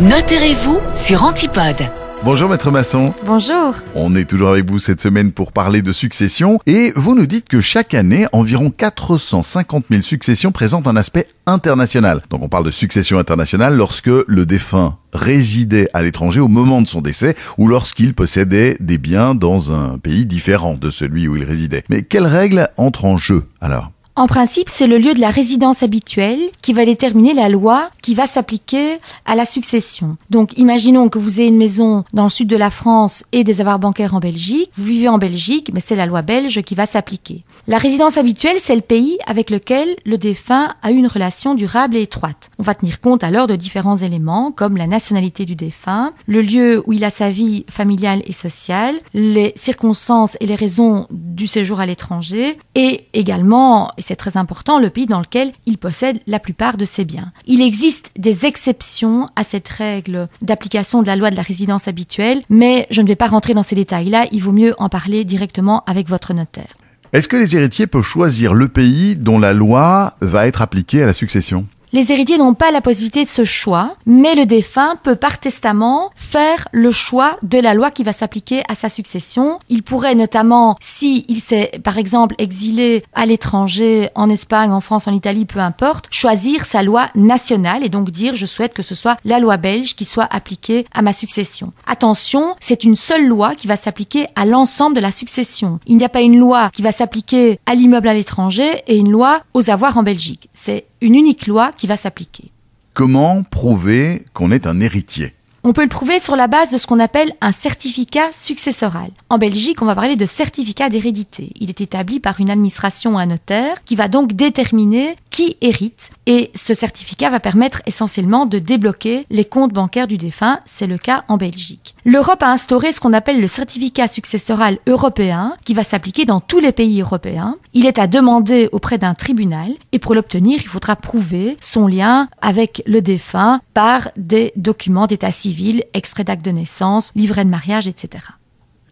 Notez-vous sur Antipode. Bonjour Maître Masson. Bonjour. On est toujours avec vous cette semaine pour parler de succession et vous nous dites que chaque année, environ 450 000 successions présentent un aspect international. Donc on parle de succession internationale lorsque le défunt résidait à l'étranger au moment de son décès ou lorsqu'il possédait des biens dans un pays différent de celui où il résidait. Mais quelles règles entrent en jeu alors? En principe, c'est le lieu de la résidence habituelle qui va déterminer la loi qui va s'appliquer à la succession. Donc, imaginons que vous ayez une maison dans le sud de la France et des avoirs bancaires en Belgique. Vous vivez en Belgique, mais c'est la loi belge qui va s'appliquer. La résidence habituelle, c'est le pays avec lequel le défunt a une relation durable et étroite. On va tenir compte alors de différents éléments comme la nationalité du défunt, le lieu où il a sa vie familiale et sociale, les circonstances et les raisons du séjour à l'étranger et également, c'est très important, le pays dans lequel il possède la plupart de ses biens. Il existe des exceptions à cette règle d'application de la loi de la résidence habituelle, mais je ne vais pas rentrer dans ces détails-là, il vaut mieux en parler directement avec votre notaire. Est-ce que les héritiers peuvent choisir le pays dont la loi va être appliquée à la succession? Les héritiers n'ont pas la possibilité de ce choix, mais le défunt peut par testament faire le choix de la loi qui va s'appliquer à sa succession. Il pourrait notamment, si il s'est par exemple exilé à l'étranger, en Espagne, en France, en Italie, peu importe, choisir sa loi nationale et donc dire je souhaite que ce soit la loi belge qui soit appliquée à ma succession. Attention, c'est une seule loi qui va s'appliquer à l'ensemble de la succession. Il n'y a pas une loi qui va s'appliquer à l'immeuble à l'étranger et une loi aux avoirs en Belgique. C'est une unique loi qui va s'appliquer. Comment prouver qu'on est un héritier? On peut le prouver sur la base de ce qu'on appelle un certificat successoral. En Belgique, on va parler de certificat d'hérédité. Il est établi par une administration ou un notaire qui va donc déterminer qui hérite et ce certificat va permettre essentiellement de débloquer les comptes bancaires du défunt. C'est le cas en Belgique. L'Europe a instauré ce qu'on appelle le certificat successoral européen qui va s'appliquer dans tous les pays européens. Il est à demander auprès d'un tribunal et pour l'obtenir, il faudra prouver son lien avec le défunt par des documents d'état civil extrait d'acte de naissance, livret de mariage, etc.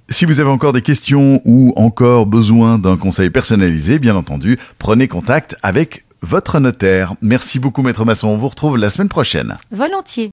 Si vous avez encore des questions ou encore besoin d'un conseil personnalisé, bien entendu, prenez contact avec votre notaire. Merci beaucoup, Maître Masson. On vous retrouve la semaine prochaine. Volontiers.